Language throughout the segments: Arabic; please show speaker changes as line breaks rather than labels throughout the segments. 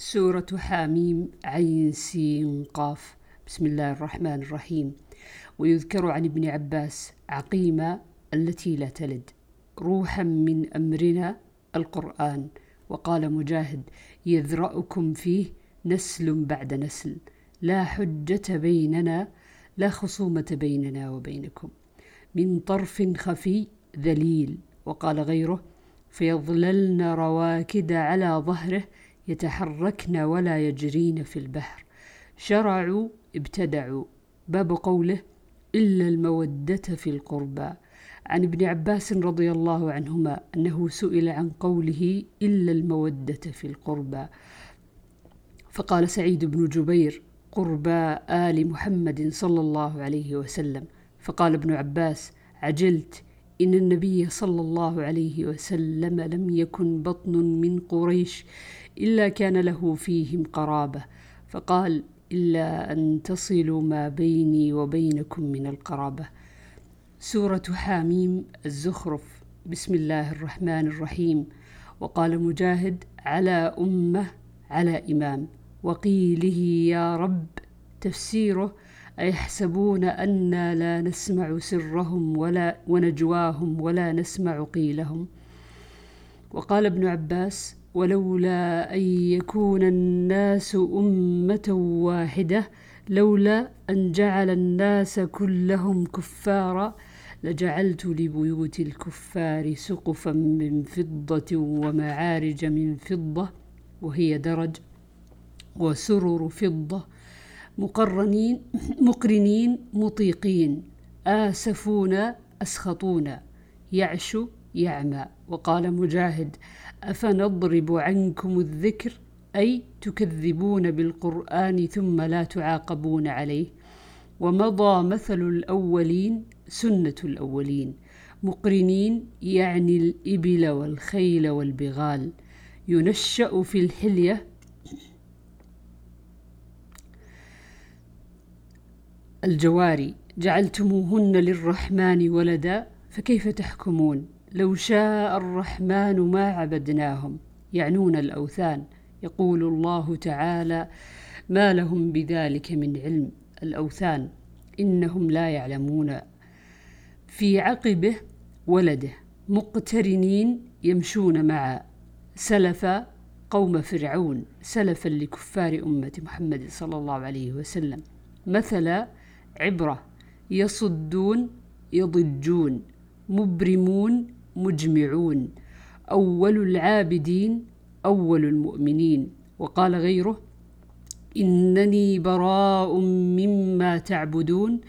سورة حاميم عين سين قاف. بسم الله الرحمن الرحيم. ويذكر عن ابن عباس عقيمة التي لا تلد. روحا من أمرنا القرآن. وقال مجاهد يذرأكم فيه نسل بعد نسل. لا حجة بيننا لا خصومة بيننا وبينكم. من طرف خفي ذليل. وقال غيره فيظللن رواكد على ظهره يتحركن ولا يجرين في البحر. شرعوا ابتدعوا. باب قوله إلا المودة في القربى. عن ابن عباس رضي الله عنهما أنه سئل عن قوله إلا المودة في القربى. فقال سعيد بن جبير قربى آل محمد صلى الله عليه وسلم. فقال ابن عباس عجلت إن النبي صلى الله عليه وسلم لم يكن بطن من قريش إلا كان له فيهم قرابة فقال إلا أن تصلوا ما بيني وبينكم من القرابة. سورة حاميم الزخرف. بسم الله الرحمن الرحيم. وقال مجاهد على أمة على إمام. وقيله يا رب تفسيره أيحسبون أنا لا نسمع سرهم ولا ونجواهم ولا نسمع قيلهم. وقال ابن عباس ولولا أن يكون الناس أمة واحدة لولا أن جعل الناس كلهم كفارا لجعلت لبيوت الكفار سقفا من فضة ومعارج من فضة وهي درج وسرر فضة مقرنين مقرنين مطيقين. آسفون أسخطون. يعشو يعمى. وقال مجاهد أفنضرب عنكم الذكر؟ أي تكذبون بالقرآن ثم لا تعاقبون عليه؟ ومضى مثل الأولين سنة الأولين. مقرنين يعني الإبل والخيل والبغال. ينشأ في الحلية الجواري جعلتموهن للرحمن ولدا فكيف تحكمون؟ لو شاء الرحمن ما عبدناهم يعنون الأوثان. يقول الله تعالى ما لهم بذلك من علم. الأوثان إنهم لا يعلمون. في عقبه ولده مقترنين يمشون مع سلف قوم فرعون سلفا لكفار أمة محمد صلى الله عليه وسلم. مثل عبرة. يصدون يضجون. مبرمون مجمعون. أول العابدين أول المؤمنين. وقال غيره إنني براء مما تعبدون.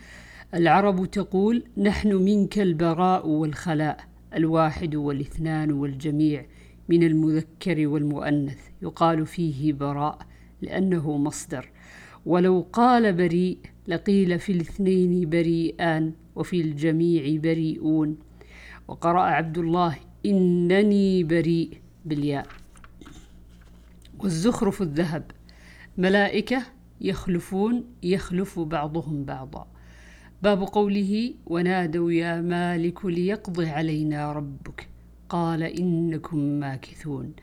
العرب تقول نحن منك البراء والخلاء الواحد والاثنان والجميع من المذكر والمؤنث. يقال فيه براء لأنه مصدر. ولو قال بريء لقيل في الاثنين بريئان وفي الجميع بريئون. وقرأ عبد الله إنني بريء بالياء. والزخرف الذهب. ملائكة يخلفون يخلف بعضهم بعضا. باب قوله ونادوا يا مالك ليقضي علينا ربك. قال إنكم ماكثون.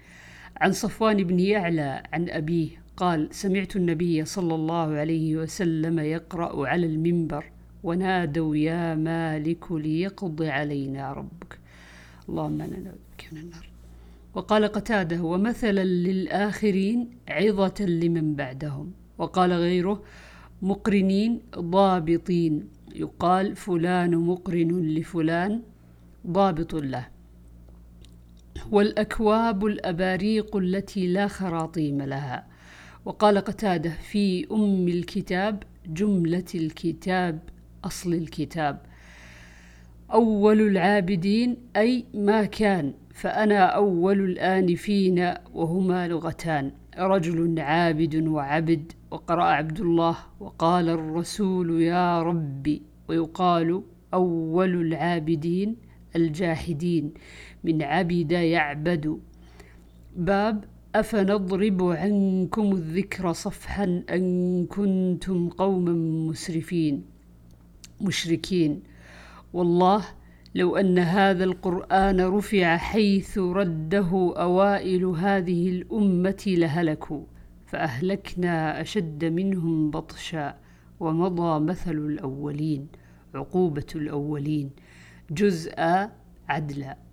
عن صفوان بن يعلى عن أبيه قال سمعت النبي صلى الله عليه وسلم يقرأ على المنبر ونادوا يا مالك ليقضي علينا ربك اللهم أنا نعوذ بك من النار. وقال قتاده ومثلا للآخرين عظة لمن بعدهم وقال غيره مقرنين ضابطين يقال فلان مقرن لفلان ضابط له والأكواب الأباريق التي لا خراطيم لها. وقال قتادة في أم الكتاب جملة الكتاب أصل الكتاب. أول العابدين أي ما كان فأنا أول الآنفين وهما لغتان. رجل عابد وعبد وقرأ عبد الله وقال الرسول يا ربي ويقال أول العابدين الجاحدين من عبد يعبد. باب أفنضرب عنكم الذكر صفحا أن كنتم قوما مسرفين مشركين. والله لو أن هذا القرآن رفع حيث رده أوائل هذه الأمة لهلكوا فأهلكنا أشد منهم بطشا ومضى مثل الأولين عقوبة الأولين. جزء عدلا.